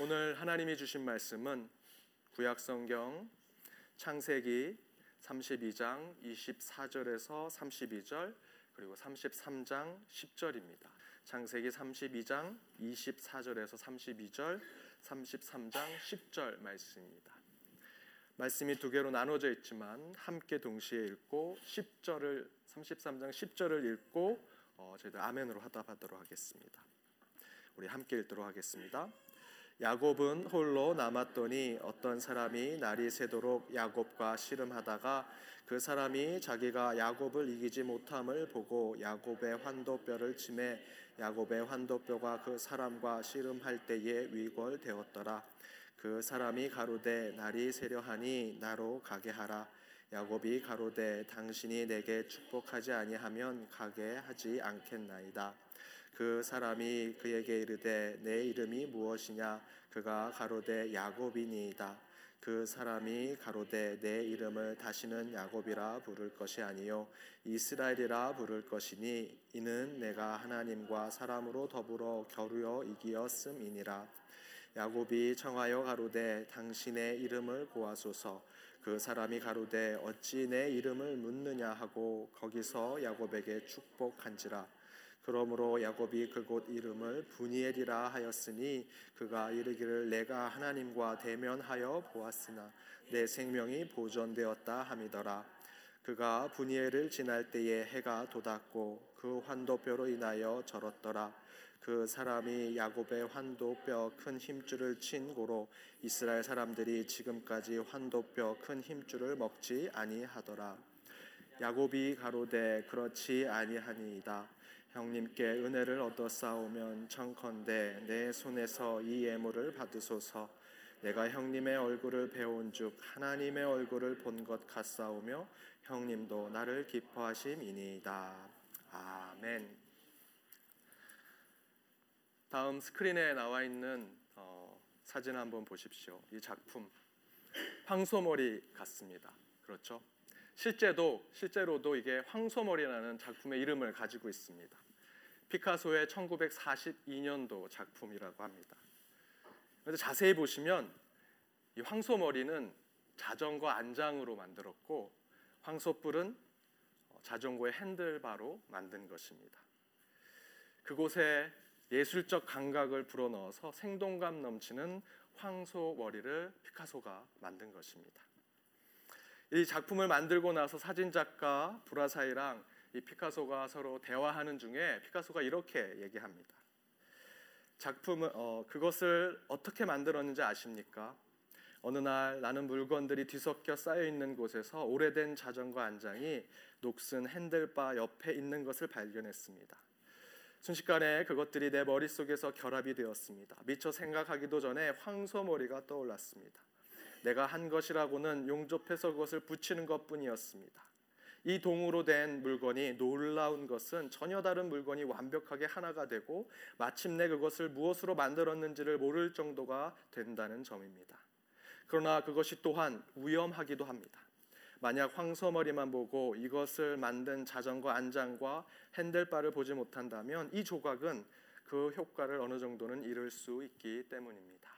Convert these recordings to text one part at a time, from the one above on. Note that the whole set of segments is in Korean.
오늘 하나님이 주신 말씀은 구약 성경 창세기 32장 24절에서 32절 그리고 33장 10절입니다. 창세기 32장 24절에서 32절, 33장 10절 말씀입니다. 말씀이 두 개로 나눠져 있지만 함께 동시에 읽고 10절을 33장 10절을 읽고 어, 저희들 아멘으로 하답하도록 하겠습니다. 우리 함께 읽도록 하겠습니다. 야곱은 홀로 남았더니 어떤 사람이 날이 새도록 야곱과 씨름하다가 그 사람이 자기가 야곱을 이기지 못함을 보고 야곱의 환도뼈를 치매 야곱의 환도뼈가 그 사람과 씨름할 때에 위골되었더라. 그 사람이 가로되 날이 세려하니 나로 가게 하라. 야곱이 가로되 당신이 내게 축복하지 아니하면 가게 하지 않겠나이다 그 사람이 그에게 이르되 내 이름이 무엇이냐? 그가 가로되 야곱이니이다. 그 사람이 가로되 내 이름을 다시는 야곱이라 부를 것이 아니요 이스라엘이라 부를 것이니 이는 내가 하나님과 사람으로 더불어 겨루어 이기었음이니라. 야곱이 청하여 가로되 당신의 이름을 고하소서. 그 사람이 가로되 어찌 내 이름을 묻느냐? 하고 거기서 야곱에게 축복한지라 그러므로 야곱이 그곳 이름을 분이엘이라 하였으니 그가 이르기를 내가 하나님과 대면하여 보았으나 내 생명이 보존되었다 함이더라. 그가 분이엘을 지날 때에 해가 돋았고 그 환도뼈로 인하여 절었더라. 그 사람이 야곱의 환도뼈 큰 힘줄을 친 고로 이스라엘 사람들이 지금까지 환도뼈 큰 힘줄을 먹지 아니하더라. 야곱이 가로되 그렇지 아니하니이다. 형님께 은혜를 얻어 싸우면 청컨대 내 손에서 이 예물을 받으소서 내가 형님의 얼굴을 배운 즉 하나님의 얼굴을 본 것 같사오며 형님도 나를 기뻐하심이니이다 아멘. 다음 스크린에 나와 있는 어, 사진 한번 보십시오. 이 작품 황소머리 같습니다. 그렇죠? 실제도 실제로도 이게 황소머리라는 작품의 이름을 가지고 있습니다. 피카소의 1942년도 작품이라고 합니다. 그래서 자세히 보시면 이 황소머리는 자전거 안장으로 만들었고 황소뿔은 자전거의 핸들바로 만든 것입니다. 그곳에 예술적 감각을 불어넣어서 생동감 넘치는 황소 머리를 피카소가 만든 것입니다. 이 작품을 만들고 나서 사진 작가 브라사이랑 이 피카소가 서로 대화하는 중에 피카소가 이렇게 얘기합니다. 작품은 어, 그것을 어떻게 만들었는지 아십니까? 어느 날 나는 물건들이 뒤섞여 쌓여 있는 곳에서 오래된 자전거 안장이 녹슨 핸들바 옆에 있는 것을 발견했습니다. 순식간에 그것들이 내 머릿속에서 결합이 되었습니다. 미처 생각하기도 전에 황소머리가 떠올랐습니다. 내가 한 것이라고는 용접해서 그것을 붙이는 것뿐이었습니다. 이 동으로 된 물건이 놀라운 것은 전혀 다른 물건이 완벽하게 하나가 되고 마침내 그것을 무엇으로 만들었는지를 모를 정도가 된다는 점입니다. 그러나 그것이 또한 위험하기도 합니다. 만약 황소머리만 보고 이것을 만든 자전거 안장과 핸들바를 보지 못한다면 이 조각은 그 효과를 어느 정도는 잃을 수 있기 때문입니다.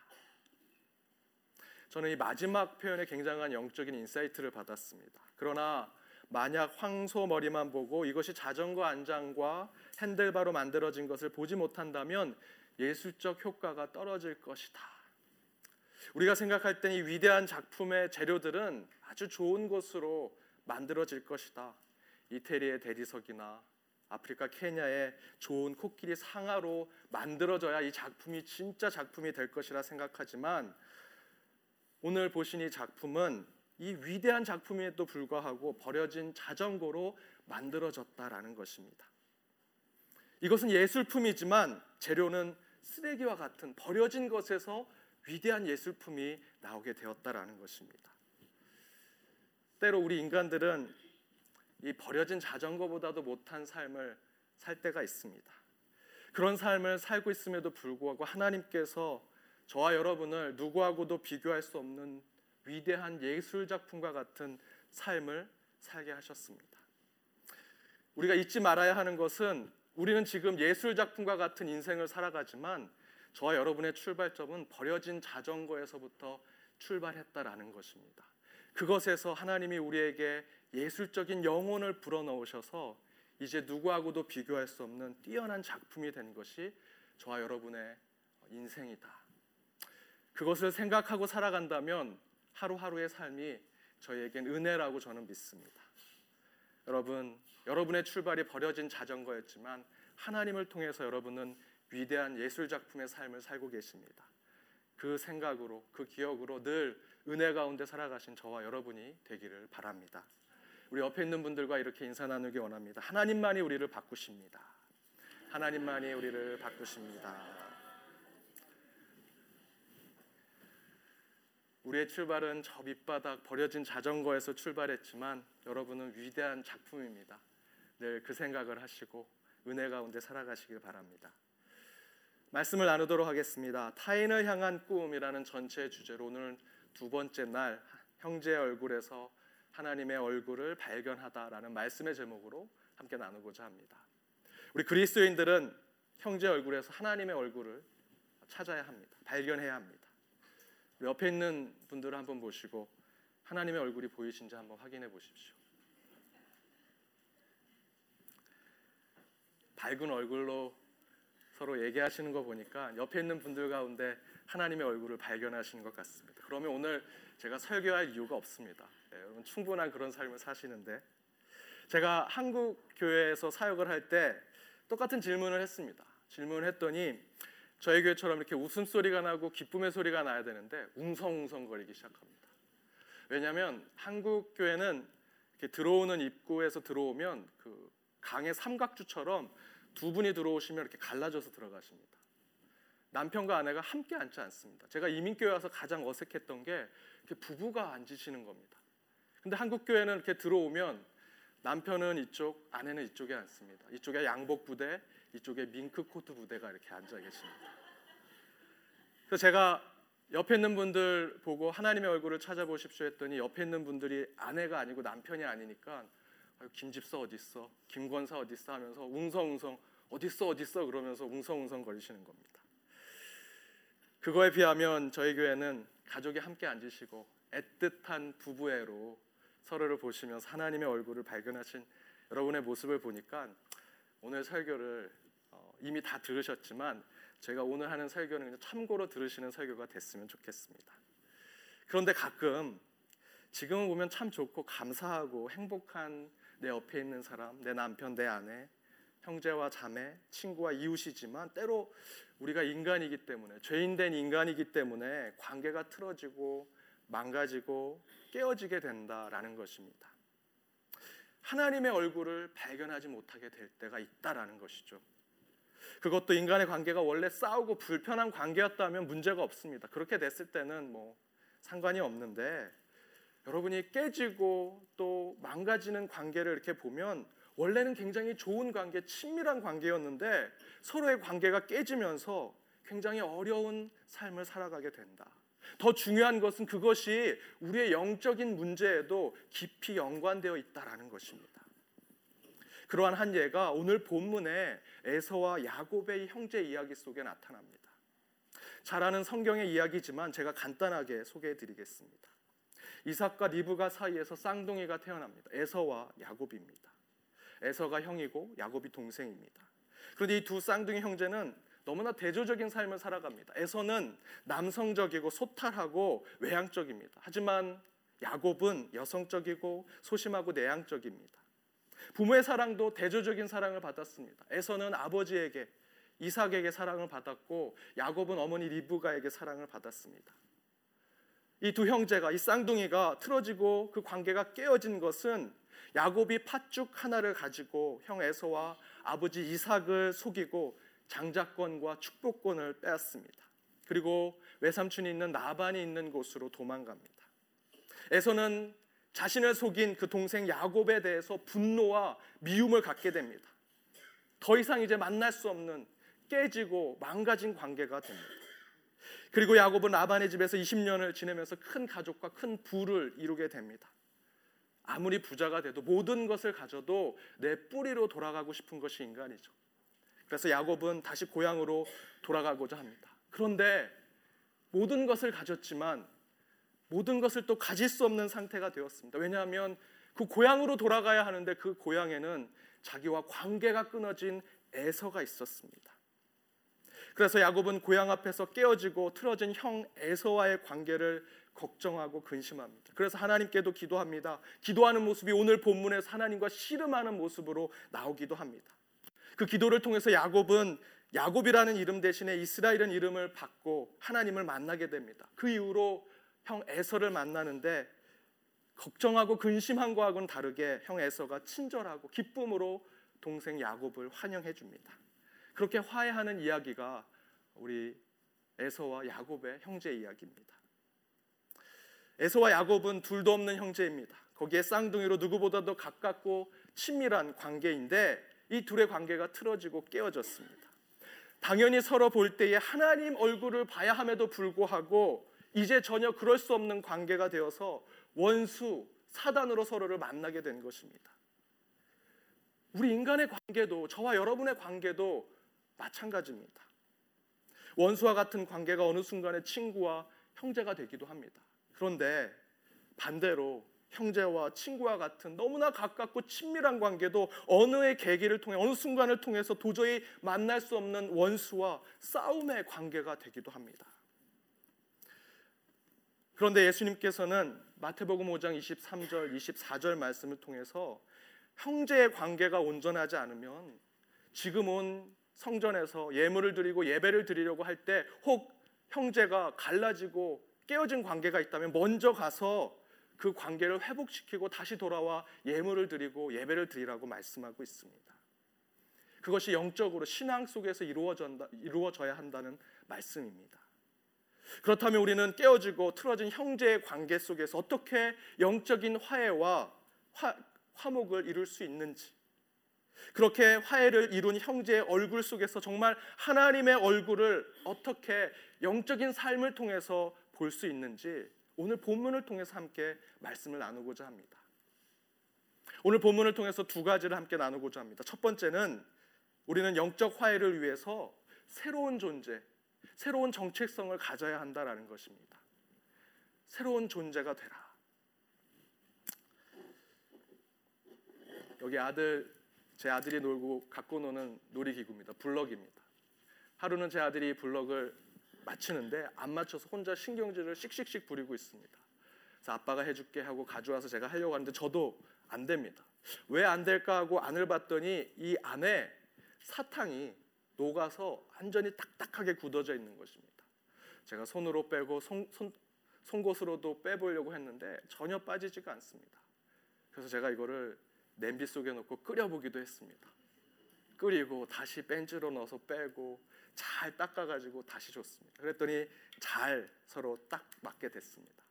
저는 이 마지막 표현에 굉장한 영적인 insight를 받았습니다. 그러나 만약 황소 머리만 보고 이것이 자전거 안장과 핸들바로 만들어진 것을 보지 못한다면 예술적 효과가 떨어질 것이다. 우리가 생각할 때 이 위대한 작품의 재료들은 아주 좋은 것으로 만들어질 것이다. 이태리의 대리석이나 아프리카 케냐의 좋은 코끼리 상아로 만들어져야 이 작품이 진짜 작품이 될 것이라 생각하지만 오늘 보신 이 작품은 이 위대한 작품에도 불구하고 버려진 자전거로 만들어졌다라는 것입니다. 이것은 예술품이지만 재료는 쓰레기와 같은 버려진 것에서 위대한 예술품이 나오게 되었다라는 것입니다. 때로 우리 인간들은 이 버려진 자전거보다도 못한 삶을 살 때가 있습니다. 그런 삶을 살고 있음에도 불구하고 하나님께서 저와 여러분을 누구하고도 비교할 수 없는 위대한 예술 작품과 같은 삶을 살게 하셨습니다. 우리가 잊지 말아야 하는 것은 우리는 지금 예술 작품과 같은 인생을 살아가지만 저와 여러분의 출발점은 버려진 자전거에서부터 출발했다라는 것입니다. 그것에서 하나님이 우리에게 예술적인 영혼을 불어넣으셔서 이제 누구하고도 비교할 수 없는 뛰어난 작품이 된 것이 저와 여러분의 인생이다. 그것을 생각하고 살아간다면 하루하루의 삶이 저희에겐 은혜라고 저는 믿습니다. 여러분, 여러분의 출발이 버려진 자전거였지만 하나님을 통해서 여러분은 위대한 예술 작품의 삶을 살고 계십니다. 그 생각으로, 그 기억으로 늘 은혜 가운데 살아가신 저와 여러분이 되기를 바랍니다. 우리 옆에 있는 분들과 이렇게 인사 나누기 원합니다. 하나님만이 우리를 바꾸십니다. 하나님만이 우리를 바꾸십니다. 우리의 출발은 저 밑바닥 버려진 자전거에서 출발했지만 여러분은 위대한 작품입니다. 늘 그 생각을 하시고 은혜 가운데 살아가시길 바랍니다. 말씀을 나누도록 하겠습니다. 타인을 향한 꿈이라는 전체 주제로 오늘 두 번째 날 형제의 얼굴에서 하나님의 얼굴을 발견하다라는 말씀의 제목으로 함께 나누고자 합니다. 우리 그리스도인들은 형제 얼굴에서 하나님의 얼굴을 찾아야 합니다. 발견해야 합니다. 옆에 있는 분들을 한번 보시고 하나님의 얼굴이 보이신지 한번 확인해 보십시오. 밝은 얼굴로 서로 얘기하시는 거 보니까 옆에 있는 분들 가운데 하나님의 얼굴을 발견하시는 것 같습니다. 그러면 오늘 제가 설교할 이유가 없습니다. 네, 여러분 충분한 그런 삶을 사시는데 제가 한국 교회에서 사역을 할 때 똑같은 질문을 했습니다. 질문을 했더니 저희 교회처럼 이렇게 웃음소리가 나고 기쁨의 소리가 나야 되는데 웅성웅성거리기 시작합니다. 왜냐하면 한국 교회는 이렇게 들어오는 입구에서 들어오면 그 강의 삼각주처럼 두 분이 들어오시면 이렇게 갈라져서 들어가십니다. 남편과 아내가 함께 앉지 않습니다. 제가 이민교회 와서 가장 어색했던 게 부부가 앉으시는 겁니다. 근데 한국 교회는 이렇게 들어오면 남편은 이쪽, 아내는 이쪽에 앉습니다. 이쪽에 양복 부대, 이쪽에 밍크 코트 부대가 이렇게 앉아 계십니다. 그래서 제가 옆에 있는 분들 보고 하나님의 얼굴을 찾아보십시오 했더니 옆에 있는 분들이 아내가 아니고 남편이 아니니까 김 집사 어디 있어? 김 권사 어디 있어? 하면서 웅성웅성 어디 있어 어디 있어 그러면서 웅성웅성 거리시는 겁니다. 그거에 비하면 저희 교회는 가족이 함께 앉으시고 애틋한 부부애로 서로를 보시면서 하나님의 얼굴을 발견하신 여러분의 모습을 보니까 오늘 설교를 어, 이미 다 들으셨지만 제가 오늘 하는 설교는 참고로 들으시는 설교가 됐으면 좋겠습니다. 그런데 가끔 지금은 보면 참 좋고 감사하고 행복한 내 옆에 있는 사람, 내 남편, 내 아내, 형제와 자매, 친구와 이웃이지만 때로 우리가 인간이기 때문에 죄인된 인간이기 때문에 관계가 틀어지고 망가지고 깨어지게 된다라는 것입니다. 하나님의 얼굴을 발견하지 못하게 될 때가 있다라는 것이죠. 그것도 인간의 관계가 원래 싸우고 불편한 관계였다면 문제가 없습니다. 그렇게 됐을 때는 뭐 상관이 없는데 여러분이 깨지고 또 망가지는 관계를 이렇게 보면 원래는 굉장히 좋은 관계, 친밀한 관계였는데 서로의 관계가 깨지면서 굉장히 어려운 삶을 살아가게 된다. 더 중요한 것은 그것이 우리의 영적인 문제에도 깊이 연관되어 있다라는 것입니다. 그러한 한 예가 오늘 본문에 에서와 야곱의 형제 이야기 속에 나타납니다. 잘 아는 성경의 이야기지만 제가 간단하게 소개해 드리겠습니다. 이삭과 리브가 사이에서 쌍둥이가 태어납니다. 에서와 야곱입니다. 에서가 형이고 야곱이 동생입니다. 그런데 이 두 쌍둥이 형제는 너무나 대조적인 삶을 살아갑니다. 에서는 남성적이고 소탈하고 외향적입니다. 하지만 야곱은 여성적이고 소심하고 내향적입니다. 부모의 사랑도 대조적인 사랑을 받았습니다. 에서는 아버지에게 이삭에게 사랑을 받았고 야곱은 어머니 리브가에게 사랑을 받았습니다. 이 두 형제가 이 쌍둥이가 틀어지고 그 관계가 깨어진 것은 야곱이 팥죽 하나를 가지고 형 에서와 아버지 이삭을 속이고 장자권과 축복권을 빼앗습니다. 그리고 외삼촌이 있는 나반이 있는 곳으로 도망갑니다. 에서는 자신을 속인 그 동생 야곱에 대해서 분노와 미움을 갖게 됩니다. 더 이상 이제 만날 수 없는 깨지고 망가진 관계가 됩니다. 그리고 야곱은 라반의 집에서 20년을 지내면서 큰 가족과 큰 부를 이루게 됩니다. 아무리 부자가 돼도 모든 것을 가져도 내 뿌리로 돌아가고 싶은 것이 인간이죠. 그래서 야곱은 다시 고향으로 돌아가고자 합니다. 그런데 모든 것을 가졌지만 모든 것을 또 가질 수 없는 상태가 되었습니다. 왜냐하면 그 고향으로 돌아가야 하는데 그 고향에는 자기와 관계가 끊어진 에서가 있었습니다. 그래서 야곱은 고향 앞에서 깨어지고 틀어진 형 에서와의 관계를 걱정하고 근심합니다. 그래서 하나님께도 기도합니다. 기도하는 모습이 오늘 본문에서 하나님과 씨름하는 모습으로 나오기도 합니다. 그 기도를 통해서 야곱은 야곱이라는 이름 대신에 이스라엘은 이름을 받고 하나님을 만나게 됩니다. 그 이후로 형 에서를 만나는데 걱정하고 근심한 거하고는 다르게 형 에서가 친절하고 기쁨으로 동생 야곱을 환영해 줍니다. 그렇게 화해하는 이야기가 우리 에서와 야곱의 형제 이야기입니다. 에서와 야곱은 둘도 없는 형제입니다. 거기에 쌍둥이로 누구보다도 가깝고 친밀한 관계인데 이 둘의 관계가 틀어지고 깨어졌습니다. 당연히 서로 볼 때에 하나님 얼굴을 봐야 함에도 불구하고 이제 전혀 그럴 수 없는 관계가 되어서 원수, 사단으로 서로를 만나게 된 것입니다. 우리 인간의 관계도 저와 여러분의 관계도 마찬가지입니다. 원수와 같은 관계가 어느 순간에 친구와 형제가 되기도 합니다. 그런데 반대로 형제와 친구와 같은 너무나 가깝고 친밀한 관계도 어느의 계기를 통해 어느 순간을 통해서 도저히 만날 수 없는 원수와 싸움의 관계가 되기도 합니다. 그런데 예수님께서는 마태복음 5장 23절, 24절 말씀을 통해서 형제의 관계가 온전하지 않으면 지금 온 성전에서 예물을 드리고 예배를 드리려고 할 때 혹 형제가 갈라지고 깨어진 관계가 있다면 먼저 가서 그 관계를 회복시키고 다시 돌아와 예물을 드리고 예배를 드리라고 말씀하고 있습니다. 그것이 영적으로 신앙 속에서 이루어져야 한다는 말씀입니다. 그렇다면 우리는 깨어지고 틀어진 형제의 관계 속에서 어떻게 영적인 화해와 화, 화목을 이룰 수 있는지 그렇게 화해를 이룬 형제의 얼굴 속에서 정말 하나님의 얼굴을 어떻게 영적인 삶을 통해서 볼 수 있는지 오늘 본문을 통해서 함께 말씀을 나누고자 합니다. 오늘 본문을 통해서 두 가지를 함께 나누고자 합니다. 첫 번째는 우리는 영적 화해를 위해서 새로운 존재, 새로운 정체성을 가져야 한다라는 것입니다. 새로운 존재가 되라. 여기 아들 제 아들이 놀고 갖고 노는 놀이기구입니다. 블럭입니다. 하루는 제 아들이 블럭을 맞추는데 안 맞춰서 혼자 신경질을 씩씩씩 부리고 있습니다. 그래서 아빠가 해줄게 하고 가져와서 제가 하려고 하는데 저도 안 됩니다. 왜 안 될까 하고 안을 봤더니 이 안에 사탕이 녹아서 완전히 딱딱하게 굳어져 있는 것입니다. 제가 손으로 빼고 손, 손, 송곳으로도 빼보려고 했는데 전혀 빠지지가 않습니다. 그래서 제가 이거를 냄비 속에 넣고 끓여보기도 했습니다. 끓이고 다시 벤치로 넣어서 빼고 잘 닦아가지고 다시 줬습니다. 그랬더니 잘 서로 딱 맞게 됐습니다.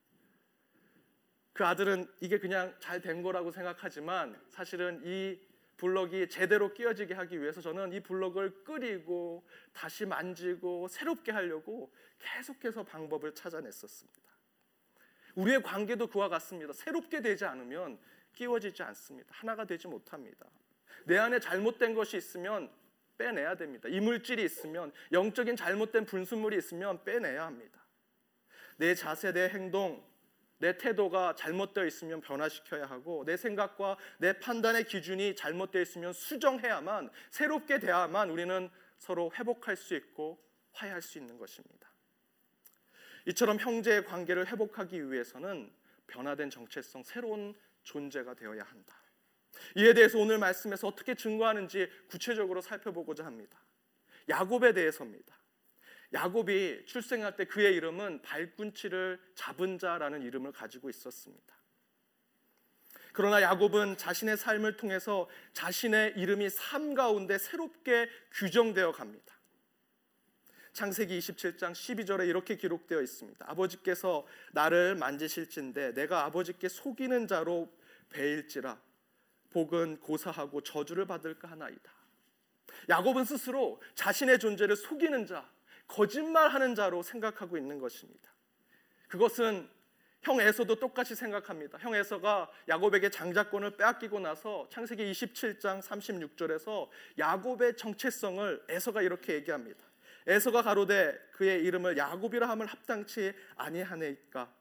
그 아들은 이게 그냥 잘 된 거라고 생각하지만 사실은 이 블럭이 제대로 끼어지게 하기 위해서 저는 이 블럭을 끓이고 다시 만지고 새롭게 하려고 계속해서 방법을 찾아냈었습니다. 우리의 관계도 그와 같습니다. 새롭게 되지 않으면 끼워지지 않습니다. 하나가 되지 못합니다. 내 안에 잘못된 것이 있으면 빼내야 됩니다. 이물질이 있으면 영적인 잘못된 분수물이 있으면 빼내야 합니다. 내 자세, 내 행동, 내 태도가 잘못되어 있으면 변화시켜야 하고 내 생각과 내 판단의 기준이 잘못되어 있으면 수정해야만 새롭게 돼야만 우리는 서로 회복할 수 있고 화해할 수 있는 것입니다. 이처럼 형제의 관계를 회복하기 위해서는 변화된 정체성, 새로운 존재가 되어야 한다. 이에 대해서 오늘 말씀에서 어떻게 증거하는지 구체적으로 살펴보고자 합니다. 야곱에 대해서입니다. 야곱이 출생할 때 그의 이름은 발꿈치를 잡은 자라는 이름을 가지고 있었습니다. 그러나 야곱은 자신의 삶을 통해서 자신의 이름이 삶 가운데 새롭게 규정되어 갑니다. 창세기 27장 12절에 이렇게 기록되어 있습니다. 아버지께서 나를 만지실진데 내가 아버지께 속이는 자로 배일지라 복은 고사하고 저주를 받을까 하나이다. 야곱은 스스로 자신의 존재를 속이는 자, 거짓말하는 자로 생각하고 있는 것입니다. 그것은 형 에서도 똑같이 생각합니다. 형 에서가 야곱에게 장자권을 빼앗기고 나서 창세기 27장 36절에서 야곱의 정체성을 에서가 이렇게 얘기합니다. 에서가 가로되 그의 이름을 야곱이라 함을 합당치 아니하네이까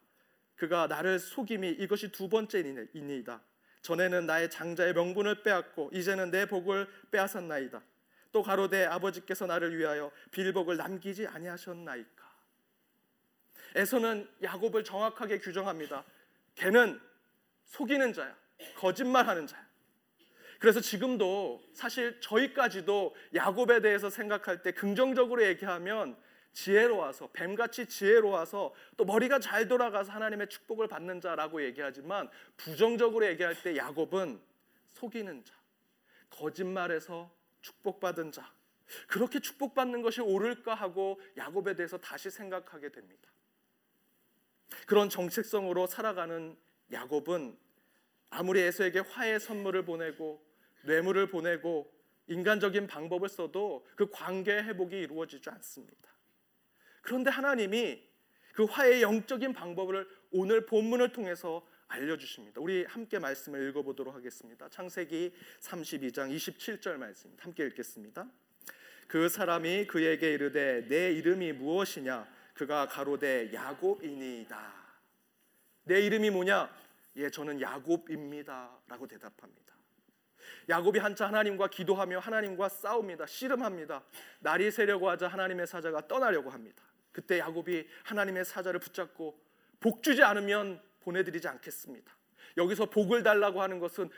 그가 나를 속임이 이것이 두 번째이니이다 전에는 나의 장자의 명분을 빼앗고 이제는 내 복을 빼앗았나이다. 또 가로되 아버지께서 나를 위하여 빌복을 남기지 아니하셨나이까? 에서는 야곱을 정확하게 규정합니다. 걔는 속이는 자야 거짓말하는 자야. 그래서 지금도 사실 저희까지도 야곱에 대해서 생각할 때 긍정적으로 얘기하면 지혜로워서 뱀같이 지혜로워서 또 머리가 잘 돌아가서 하나님의 축복을 받는 자라고 얘기하지만 부정적으로 얘기할 때 야곱은 속이는 자, 거짓말해서 축복받은 자. 그렇게 축복받는 것이 옳을까 하고 야곱에 대해서 다시 생각하게 됩니다. 그런 정체성으로 살아가는 야곱은 아무리 에서에게 화해 선물을 보내고 뇌물을 보내고 인간적인 방법을 써도 그 관계 회복이 이루어지지 않습니다. 그런데 하나님이 그 화해의 영적인 방법을 오늘 본문을 통해서 알려주십니다. 우리 함께 말씀을 읽어보도록 하겠습니다. 창세기 32장 27절 말씀 함께 읽겠습니다. 그 사람이 그에게 이르되 내 이름이 무엇이냐? 그가 가로되 야곱이니이다. 내 이름이 뭐냐? 예, 저는 야곱입니다라고 대답합니다. 야곱이 한차 하나님과 기도하며 하나님과 싸웁니다. 씨름합니다. 날이 새려고 하자 하나님의 사자가 떠나려고 합니다. 그때 야곱이 하나님의 사자를 붙잡고 복 주지 않으면 보내드리지 않겠습니다. 여기서 복을 달라고 하는 것은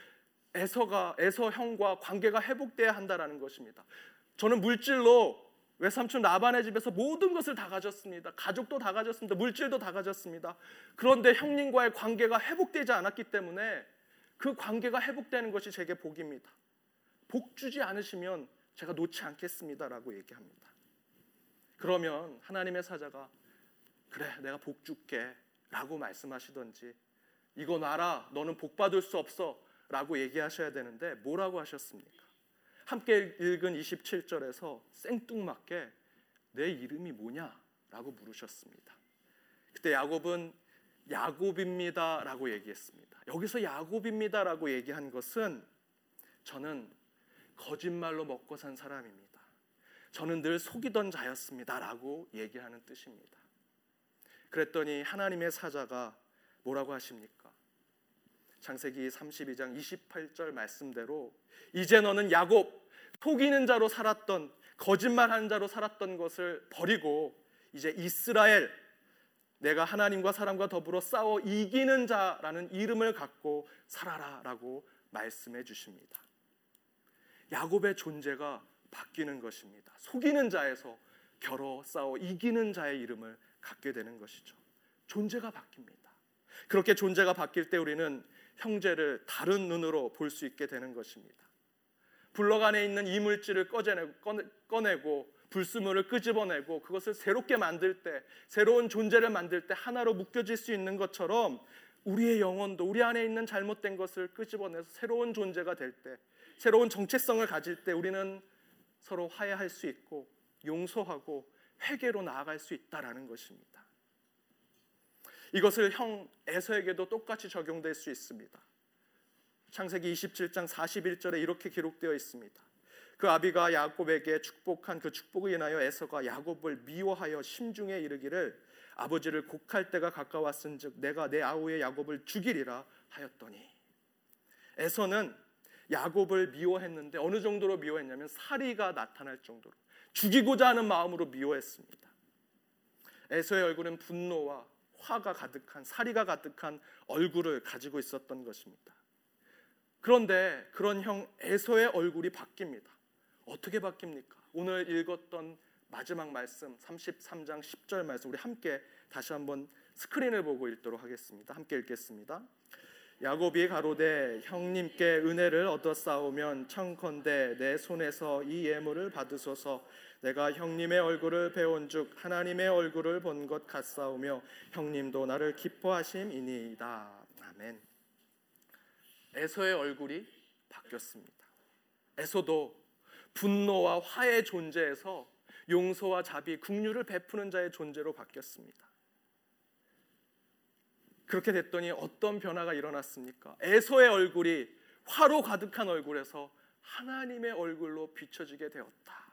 에서가 에서 형과 관계가 회복돼야 한다라는 것입니다. 저는 물질로 외삼촌 라반의 집에서 모든 것을 다 가졌습니다. 가족도 다 가졌습니다. 물질도 다 가졌습니다. 그런데 형님과의 관계가 회복되지 않았기 때문에 그 관계가 회복되는 것이 제게 복입니다. 복 주지 않으시면 제가 놓지 않겠습니다라고 얘기합니다. 그러면 하나님의 사자가 그래 내가 복 줄게 라고 말씀하시던지 이거 놔라 너는 복 받을 수 없어 라고 얘기하셔야 되는데 뭐라고 하셨습니까? 함께 읽은 27절에서 생뚱맞게 내 이름이 뭐냐 라고 물으셨습니다. 그때 야곱은 야곱입니다 라고 얘기했습니다. 여기서 야곱입니다 라고 얘기한 것은 저는 거짓말로 먹고 산 사람입니다. 저는 늘 속이던 자였습니다라고 얘기하는 뜻입니다. 그랬더니 하나님의 사자가 뭐라고 하십니까? 창세기 32장 28절 말씀대로 이제 너는 야곱 속이는 자로 살았던 거짓말하는 자로 살았던 것을 버리고 이제 이스라엘 내가 하나님과 사람과 더불어 싸워 이기는 자라는 이름을 갖고 살아라라고 말씀해 주십니다. 야곱의 존재가 바뀌는 것입니다. 속이는 자에서 결어 싸워 이기는 자의 이름을 갖게 되는 것이죠. 존재가 바뀝니다. 그렇게 존재가 바뀔 때 우리는 형제를 다른 눈으로 볼 수 있게 되는 것입니다. 블럭 안에 있는 이물질을 꺼내고 불순물을 끄집어내고 그것을 새롭게 만들 때 새로운 존재를 만들 때 하나로 묶여질 수 있는 것처럼 우리의 영혼도 우리 안에 있는 잘못된 것을 끄집어내서 새로운 존재가 될 때 새로운 정체성을 가질 때 우리는 서로 화해할 수 있고 용서하고 회개로 나아갈 수 있다라는 것입니다. 이것을 형 에서에게도 똑같이 적용될 수 있습니다. 창세기 27장 41절에 이렇게 기록되어 있습니다. 그 아비가 야곱에게 축복한 그 축복을 인하여 에서가 야곱을 미워하여 심중에 이르기를 아버지를 곡할 때가 가까웠은즉 내가 내 아우의 야곱을 죽이리라 하였더니 에서는 야곱을 미워했는데 어느 정도로 미워했냐면 사리가 나타날 정도로 죽이고자 하는 마음으로 미워했습니다. 에서의 얼굴은 분노와 화가 가득한 사리가 가득한 얼굴을 가지고 있었던 것입니다. 그런데 그런 형 에서의 얼굴이 바뀝니다. 어떻게 바뀝니까? 오늘 읽었던 마지막 말씀 33장 10절 말씀 우리 함께 다시 한번 스크린을 보고 읽도록 하겠습니다. 함께 읽겠습니다. 야곱이 가로되 형님께 은혜를 얻어 싸우면 청컨대 내 손에서 이 예물을 받으소서 내가 형님의 얼굴을 배운즉 하나님의 얼굴을 본 것 같사오며 형님도 나를 기뻐하심이니이다. 아멘. 에서의 얼굴이 바뀌었습니다. 에서도 분노와 화의 존재에서 용서와 자비, 국류를 베푸는 자의 존재로 바뀌었습니다. 그렇게 됐더니 어떤 변화가 일어났습니까? 에서의 얼굴이 화로 가득한 얼굴에서 하나님의 얼굴로 비춰지게 되었다.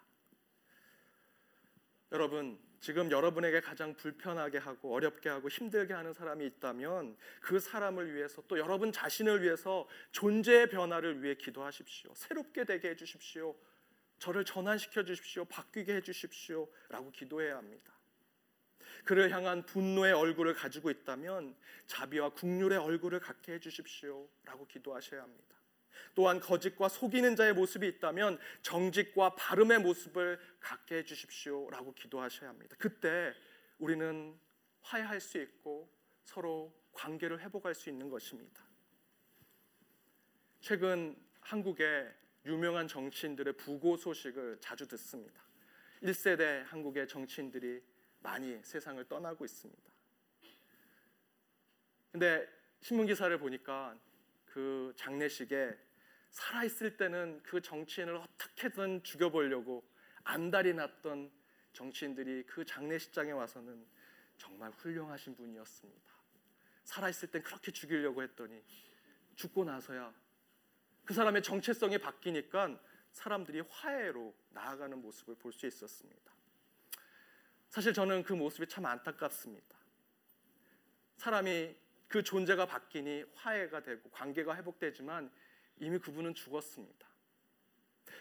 여러분, 지금 여러분에게 가장 불편하게 하고 어렵게 하고 힘들게 하는 사람이 있다면 그 사람을 위해서 또 여러분 자신을 위해서 존재의 변화를 위해 기도하십시오. 새롭게 되게 해 주십시오. 저를 전환시켜 주십시오. 바뀌게 해 주십시오. 라고 기도해야 합니다. 그를 향한 분노의 얼굴을 가지고 있다면 자비와 국률의 얼굴을 갖게 해 주십시오. 라고 기도하셔야 합니다. 또한 거짓과 속이는 자의 모습이 있다면 정직과 바름의 모습을 갖게 해 주십시오라고 기도하셔야 합니다. 그때 우리는 화해할 수 있고 서로 관계를 회복할 수 있는 것입니다. 최근 한국의 유명한 정치인들의 부고 소식을 자주 듣습니다. 1세대 한국의 정치인들이 많이 세상을 떠나고 있습니다. 근데 신문 기사를 보니까 그 장례식에 살아 있을 때는 그 정치인을 어떻게든 죽여보려고 안달이 났던 정치인들이 그 장례식장에 와서는 정말 훌륭하신 분이었습니다. 살아 있을 땐 그렇게 죽이려고 했더니 죽고 나서야 그 사람의 정체성이 바뀌니까 사람들이 화해로 나아가는 모습을 볼 수 있었습니다. 사실 저는 그 모습이 참 안타깝습니다. 사람이 그 존재가 바뀌니 화해가 되고 관계가 회복되지만 이미 그분은 죽었습니다.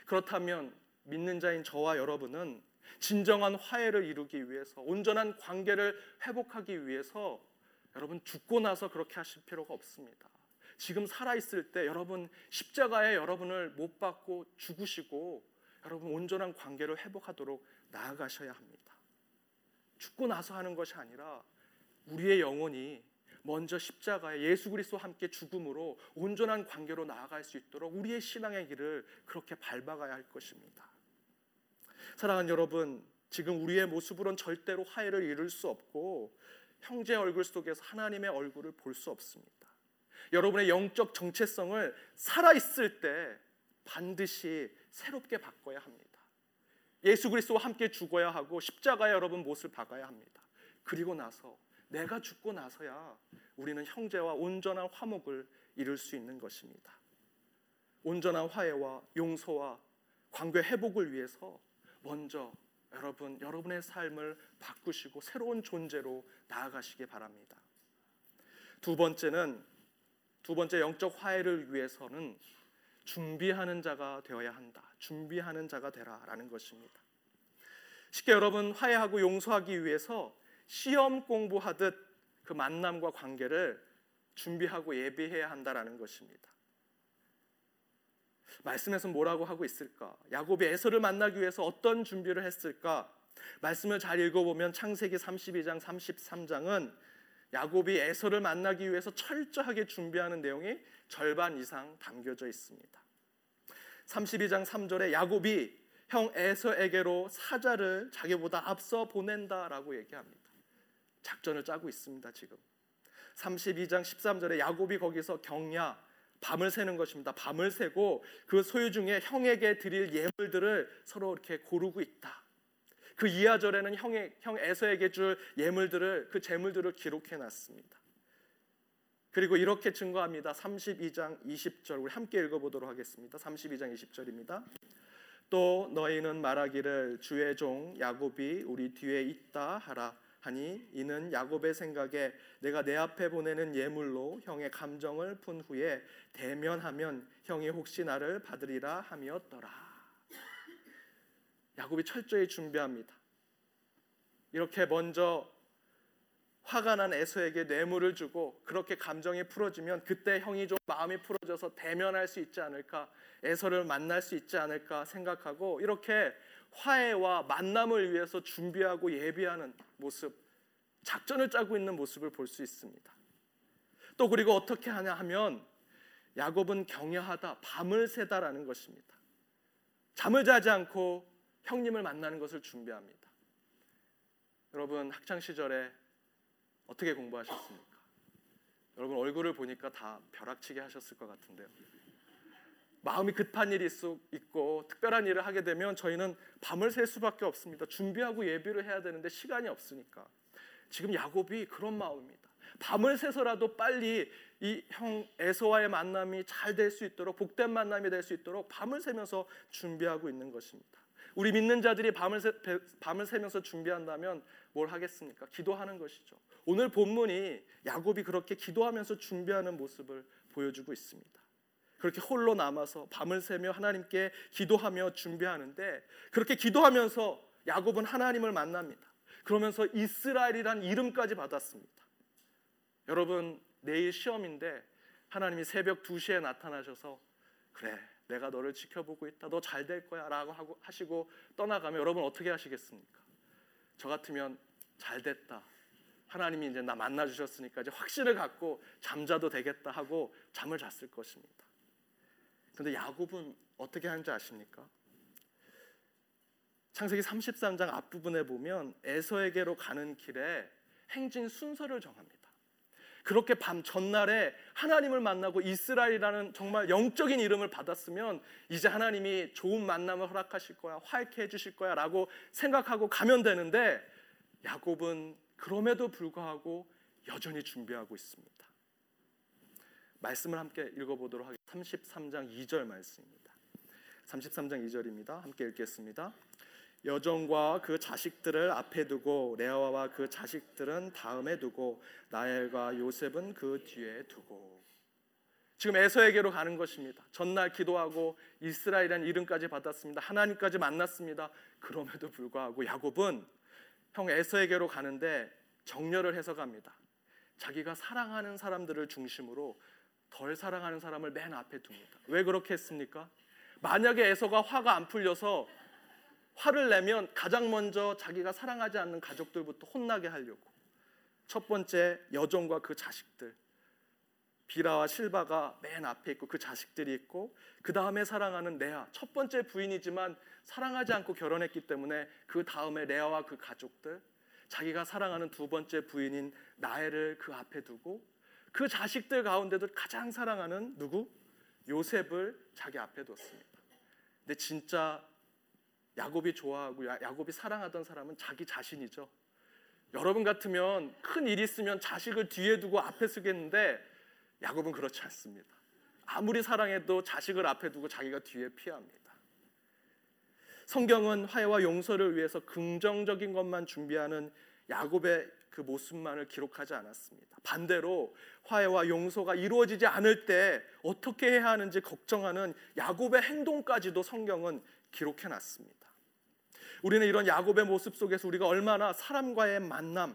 그렇다면 믿는 자인 저와 여러분은 진정한 화해를 이루기 위해서 온전한 관계를 회복하기 위해서 여러분 죽고 나서 그렇게 하실 필요가 없습니다. 지금 살아 있을 때 여러분 십자가에 여러분을 못 받고 죽으시고 여러분 온전한 관계를 회복하도록 나아가셔야 합니다. 죽고 나서 하는 것이 아니라 우리의 영혼이 먼저 십자가에 예수 그리스도와 함께 죽음으로 온전한 관계로 나아갈 수 있도록 우리의 신앙의 길을 그렇게 밟아가야 할 것입니다. 사랑하는 여러분, 지금 우리의 모습으론 절대로 화해를 이룰 수 없고 형제 얼굴 속에서 하나님의 얼굴을 볼 수 없습니다. 여러분의 영적 정체성을 살아 있을 때 반드시 새롭게 바꿔야 합니다. 예수 그리스도와 함께 죽어야 하고 십자가에 여러분 못을 박아야 합니다. 그리고 나서 내가 죽고 나서야 우리는 형제와 온전한 화목을 이룰 수 있는 것입니다. 온전한 화해와 용서와 관계 회복을 위해서 먼저 여러분 여러분의 삶을 바꾸시고 새로운 존재로 나아가시기 바랍니다. 두 번째는 두 번째 영적 화해를 위해서는 준비하는 자가 되어야 한다. 준비하는 자가 되라라는 것입니다. 쉽게 여러분 화해하고 용서하기 위해서 시험 공부하듯 그 만남과 관계를 준비하고 예비해야 한다라는 것입니다. 말씀에서 뭐라고 하고 있을까? 야곱이 에서를 만나기 위해서 어떤 준비를 했을까? 말씀을 잘 읽어보면 창세기 32장, 33장은 야곱이 에서를 만나기 위해서 철저하게 준비하는 내용이 절반 이상 담겨져 있습니다. 32장 3절에 야곱이 형 에서에게로 사자를 자기보다 앞서 보낸다라고 얘기합니다. 작전을 짜고 있습니다, 지금. 32장 13절에 야곱이 거기서 경야 밤을 새는 것입니다. 밤을 새고 그 소유 중에 형에게 드릴 예물들을 서로 이렇게 고르고 있다. 그 이하절에는 형의 형 에서에게 줄 예물들을 그 재물들을 기록해 놨습니다. 그리고 이렇게 증거합니다. 32장 20절 우리 함께 읽어 보도록 하겠습니다. 32장 20절입니다. 또 너희는 말하기를 주의 종 야곱이 우리 뒤에 있다 하라 하니 이는 야곱의 생각에 내가 내 앞에 보내는 예물로 형의 감정을 푼 후에 대면하면 형이 혹시 나를 받으리라 함이었더라. 야곱이 철저히 준비합니다. 이렇게 먼저 화가 난 에서에게 뇌물을 주고 그렇게 감정이 풀어지면 그때 형이 좀 마음이 풀어져서 대면할 수 있지 않을까 에서를 만날 수 있지 않을까 생각하고 이렇게 화해와 만남을 위해서 준비하고 예비하는 모습 작전을 짜고 있는 모습을 볼 수 있습니다. 또 그리고 어떻게 하냐 하면 야곱은 경외하다 밤을 새다라는 것입니다. 잠을 자지 않고 형님을 만나는 것을 준비합니다. 여러분 학창 시절에 어떻게 공부하셨습니까? 여러분 얼굴을 보니까 다 벼락치기 하셨을 것 같은데요. 마음이 급한 일이 있고 특별한 일을 하게 되면 저희는 밤을 샐 수밖에 없습니다. 준비하고 예비를 해야 되는데 시간이 없으니까. 지금 야곱이 그런 마음입니다. 밤을 새서라도 빨리 이 형 에서와의 만남이 잘 될 수 있도록 복된 만남이 될 수 있도록 밤을 새면서 준비하고 있는 것입니다. 우리 믿는 자들이 밤을, 새, 밤을 새면서 준비한다면 뭘 하겠습니까? 기도하는 것이죠. 오늘 본문이 야곱이 그렇게 기도하면서 준비하는 모습을 보여주고 있습니다. 그렇게 홀로 남아서 밤을 새며 하나님께 기도하며 준비하는데 그렇게 기도하면서 야곱은 하나님을 만납니다. 그러면서 이스라엘이란 이름까지 받았습니다. 여러분 내일 시험인데 하나님이 새벽 2시에 나타나셔서 그래 내가 너를 지켜보고 있다 너 잘 될 거야 라고 하시고 떠나가면 여러분 어떻게 하시겠습니까? 저 같으면 잘 됐다 하나님이 이제 나 만나 주셨으니까 이제 확신을 갖고 잠자도 되겠다 하고 잠을 잤을 것입니다. 그런데 야곱은 어떻게 하는지 아십니까? 창세기 33장 앞부분에 보면 에서에게로 가는 길에 행진 순서를 정합니다. 그렇게 밤 전날에 하나님을 만나고 이스라엘이라는 정말 영적인 이름을 받았으면 이제 하나님이 좋은 만남을 허락하실 거야, 화이케 해주실 거야 라고 생각하고 가면 되는데 야곱은 그럼에도 불구하고 여전히 준비하고 있습니다. 말씀을 함께 읽어보도록 하겠습니다. 33장 2절 말씀입니다. 33장 2절입니다. 함께 읽겠습니다. 여종과 그 자식들을 앞에 두고 레아와 그 자식들은 다음에 두고 나엘과 요셉은 그 뒤에 두고 지금 에서에게로 가는 것입니다. 전날 기도하고 이스라엘이라는 이름까지 받았습니다. 하나님까지 만났습니다. 그럼에도 불구하고 야곱은 형 에서에게로 가는데 정렬을 해서 갑니다. 자기가 사랑하는 사람들을 중심으로 덜 사랑하는 사람을 맨 앞에 둡니다. 왜 그렇게 했습니까? 만약에 에서가 화가 안 풀려서 화를 내면 가장 먼저 자기가 사랑하지 않는 가족들부터 혼나게 하려고 첫 번째 여종과 그 자식들 비라와 실바가 맨 앞에 있고 그 자식들이 있고 그 다음에 사랑하는 레아 첫 번째 부인이지만 사랑하지 않고 결혼했기 때문에 그 다음에 레아와 그 가족들 자기가 사랑하는 두 번째 부인인 나엘을 그 앞에 두고 그 자식들 가운데도 가장 사랑하는 누구 요셉을 자기 앞에 뒀습니다. 근데 진짜 야곱이 좋아하고 야곱이 사랑하던 사람은 자기 자신이죠. 여러분 같으면 큰일 있으면 자식을 뒤에 두고 앞에 쓰겠는데 야곱은 그렇지 않습니다. 아무리 사랑해도 자식을 앞에 두고 자기가 뒤에 피합니다. 성경은 화해와 용서를 위해서 긍정적인 것만 준비하는 야곱의 그 모습만을 기록하지 않았습니다. 반대로 화해와 용서가 이루어지지 않을 때 어떻게 해야 하는지 걱정하는 야곱의 행동까지도 성경은 기록해 놨습니다. 우리는 이런 야곱의 모습 속에서 우리가 얼마나 사람과의 만남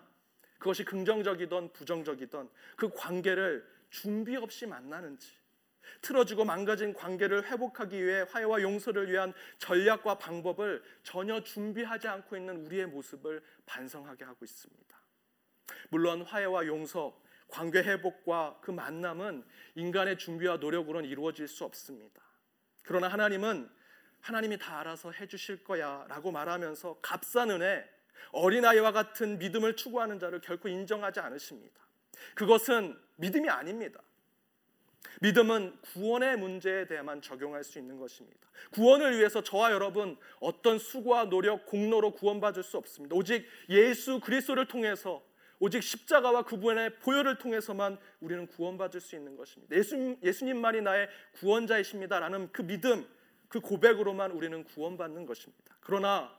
그것이 긍정적이던 부정적이던 그 관계를 준비 없이 만나는지 틀어지고 망가진 관계를 회복하기 위해 화해와 용서를 위한 전략과 방법을 전혀 준비하지 않고 있는 우리의 모습을 반성하게 하고 있습니다. 물론 화해와 용서, 관계 회복과 그 만남은 인간의 준비와 노력으로는 이루어질 수 없습니다. 그러나 하나님은 하나님이 다 알아서 해주실 거야 라고 말하면서 값싼 은혜, 어린아이와 같은 믿음을 추구하는 자를 결코 인정하지 않으십니다. 그것은 믿음이 아닙니다. 믿음은 구원의 문제에 대해만 적용할 수 있는 것입니다. 구원을 위해서 저와 여러분 어떤 수고와 노력, 공로로 구원받을 수 없습니다. 오직 예수 그리스도를 통해서 오직 십자가와 그분의 보혈을 통해서만 우리는 구원받을 수 있는 것입니다. 예수, 예수님만이 나의 구원자이십니다라는 그 믿음, 그 고백으로만 우리는 구원받는 것입니다. 그러나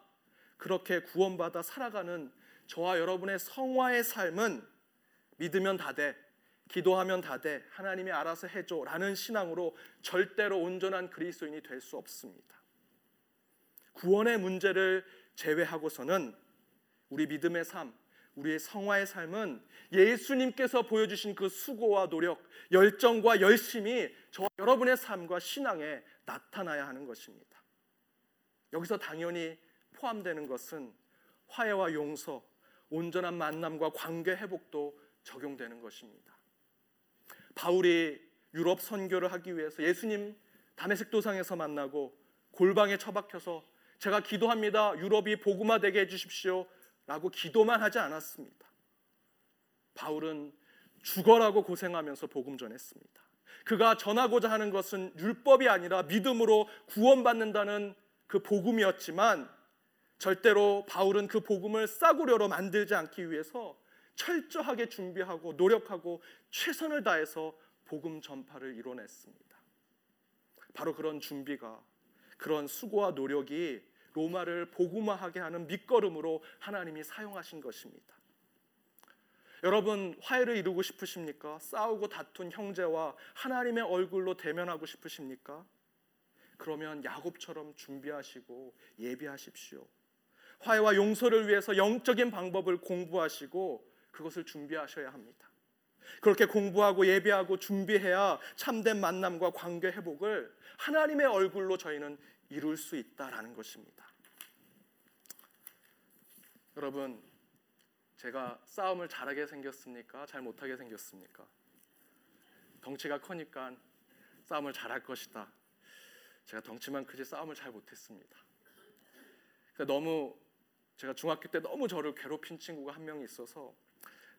그렇게 구원받아 살아가는 저와 여러분의 성화의 삶은 믿으면 다 돼, 기도하면 다 돼, 하나님이 알아서 해줘 라는 신앙으로 절대로 온전한 그리스도인이 될 수 없습니다. 구원의 문제를 제외하고서는 우리 믿음의 삶, 우리의 성화의 삶은 예수님께서 보여주신 그 수고와 노력, 열정과 열심이 저 여러분의 삶과 신앙에 나타나야 하는 것입니다. 여기서 당연히 포함되는 것은 화해와 용서, 온전한 만남과 관계 회복도 적용되는 것입니다. 바울이 유럽 선교를 하기 위해서 예수님 담에색 도상에서 만나고 골방에 처박혀서 제가 기도합니다. 유럽이 복음화 되게 해 주십시오. 라고 기도만 하지 않았습니다. 바울은 죽어라고 고생하면서 복음 전했습니다. 그가 전하고자 하는 것은 율법이 아니라 믿음으로 구원받는다는 그 복음이었지만 절대로 바울은 그 복음을 싸구려로 만들지 않기 위해서 철저하게 준비하고 노력하고 최선을 다해서 복음 전파를 이뤄냈습니다. 바로 그런 준비가 그런 수고와 노력이 로마를 복음화하게 하는 밑거름으로 하나님이 사용하신 것입니다. 여러분 화해를 이루고 싶으십니까? 싸우고 다툰 형제와 하나님의 얼굴로 대면하고 싶으십니까? 그러면 야곱처럼 준비하시고 예비하십시오. 화해와 용서를 위해서 영적인 방법을 공부하시고 그것을 준비하셔야 합니다. 그렇게 공부하고 예배하고 준비해야 참된 만남과 관계 회복을 하나님의 얼굴로 저희는 이룰 수 있다라는 것입니다. 여러분, 제가 싸움을 잘하게 생겼습니까? 잘 못하게 생겼습니까? 덩치가 커니까 싸움을 잘할 것이다. 제가 덩치만 크지 싸움을 잘 못했습니다. 그러니까 너무 제가 중학교 때 너무 저를 괴롭힌 친구가 한 명이 있어서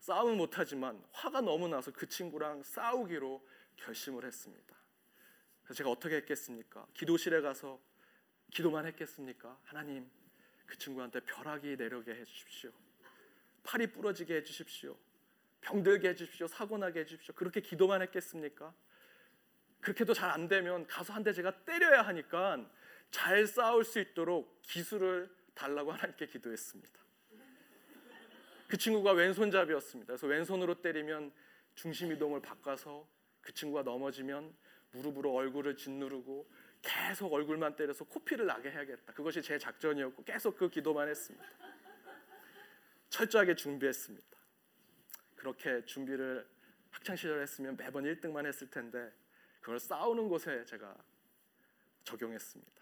싸움은 못하지만 화가 너무 나서 그 친구랑 싸우기로 결심을 했습니다. 그래서 제가 어떻게 했겠습니까? 기도실에 가서 기도만 했겠습니까? 하나님, 그 친구한테 벼락이 내려게 해주십시오. 팔이 부러지게 해주십시오. 병들게 해주십시오. 사고 나게 해주십시오. 그렇게 기도만 했겠습니까? 그렇게도 잘 안 되면 가서 한 대 제가 때려야 하니까 잘 싸울 수 있도록 기술을 달라고 하나님께 기도했습니다. 그 친구가 왼손잡이였습니다. 그래서 왼손으로 때리면 중심 이동을 바꿔서 그 친구가 넘어지면 무릎으로 얼굴을 짓누르고 계속 얼굴만 때려서 코피를 나게 해야겠다. 그것이 제 작전이었고 계속 그 기도만 했습니다. 철저하게 준비했습니다. 그렇게 준비를 학창 시절에 했으면 매번 1등만 했을 텐데 그걸 싸우는 곳에 제가 적용했습니다.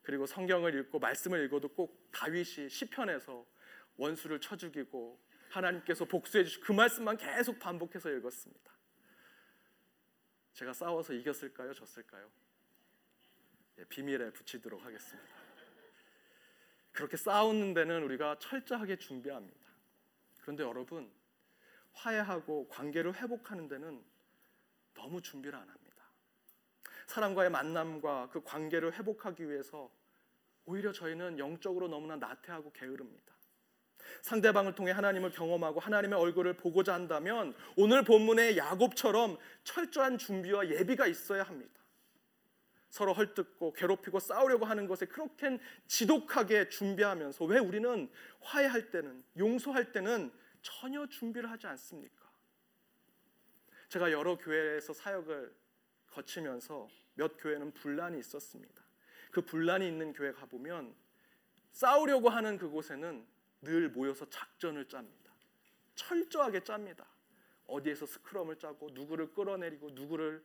그리고 성경을 읽고 말씀을 읽어도 꼭 다윗이 시편에서 원수를 쳐 죽이고 하나님께서 복수해 주시고 그 말씀만 계속 반복해서 읽었습니다. 제가 싸워서 이겼을까요? 졌을까요? 예, 비밀에 붙이도록 하겠습니다. 그렇게 싸우는 데는 우리가 철저하게 준비합니다. 그런데 여러분 화해하고 관계를 회복하는 데는 너무 준비를 안 합니다. 사람과의 만남과 그 관계를 회복하기 위해서 오히려 저희는 영적으로 너무나 나태하고 게으릅니다. 상대방을 통해 하나님을 경험하고 하나님의 얼굴을 보고자 한다면 오늘 본문의 야곱처럼 철저한 준비와 예비가 있어야 합니다. 서로 헐뜯고 괴롭히고 싸우려고 하는 것에 그렇게 지독하게 준비하면서 왜 우리는 화해할 때는 용서할 때는 전혀 준비를 하지 않습니까? 제가 여러 교회에서 사역을 거치면서 몇 교회는 분란이 있었습니다. 그 분란이 있는 교회 가보면 싸우려고 하는 그곳에는 늘 모여서 작전을 짭니다. 철저하게 짭니다. 어디에서 스크럼을 짜고 누구를 끌어내리고 누구를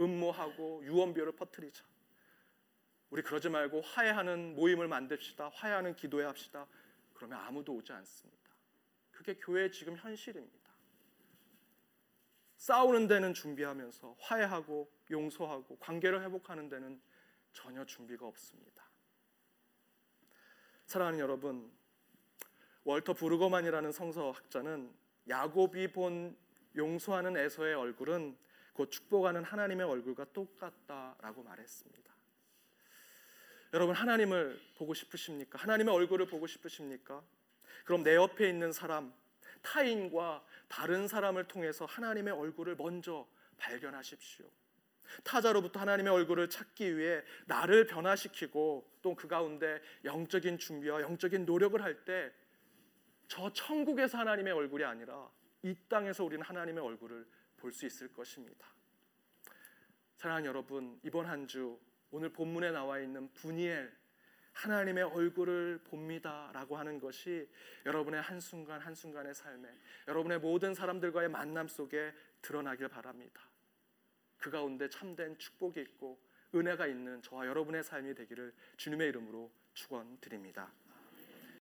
음모하고 유언비어를 퍼뜨리자. 우리 그러지 말고 화해하는 모임을 만듭시다. 화해하는 기도회 합시다. 그러면 아무도 오지 않습니다. 그게 교회의 지금 현실입니다. 싸우는 데는 준비하면서 화해하고 용서하고 관계를 회복하는 데는 전혀 준비가 없습니다. 사랑하는 여러분, 월터 부르거만이라는 성서학자는 야곱이 본 용서하는 에서의 얼굴은 곧 축복하는 하나님의 얼굴과 똑같다라고 말했습니다. 여러분 하나님을 보고 싶으십니까? 하나님의 얼굴을 보고 싶으십니까? 그럼 내 옆에 있는 사람, 타인과 다른 사람을 통해서 하나님의 얼굴을 먼저 발견하십시오. 타자로부터 하나님의 얼굴을 찾기 위해 나를 변화시키고 또 그 가운데 영적인 준비와 영적인 노력을 할 때 저 천국에서 하나님의 얼굴이 아니라 이 땅에서 우리는 하나님의 얼굴을 볼 수 있을 것입니다. 사랑하는 여러분, 이번 한 주 오늘 본문에 나와 있는 분이엘 하나님의 얼굴을 봅니다라고 하는 것이 여러분의 한순간 한순간의 삶에 여러분의 모든 사람들과의 만남 속에 드러나길 바랍니다. 그 가운데 참된 축복이 있고 은혜가 있는 저와 여러분의 삶이 되기를 주님의 이름으로 축원드립니다.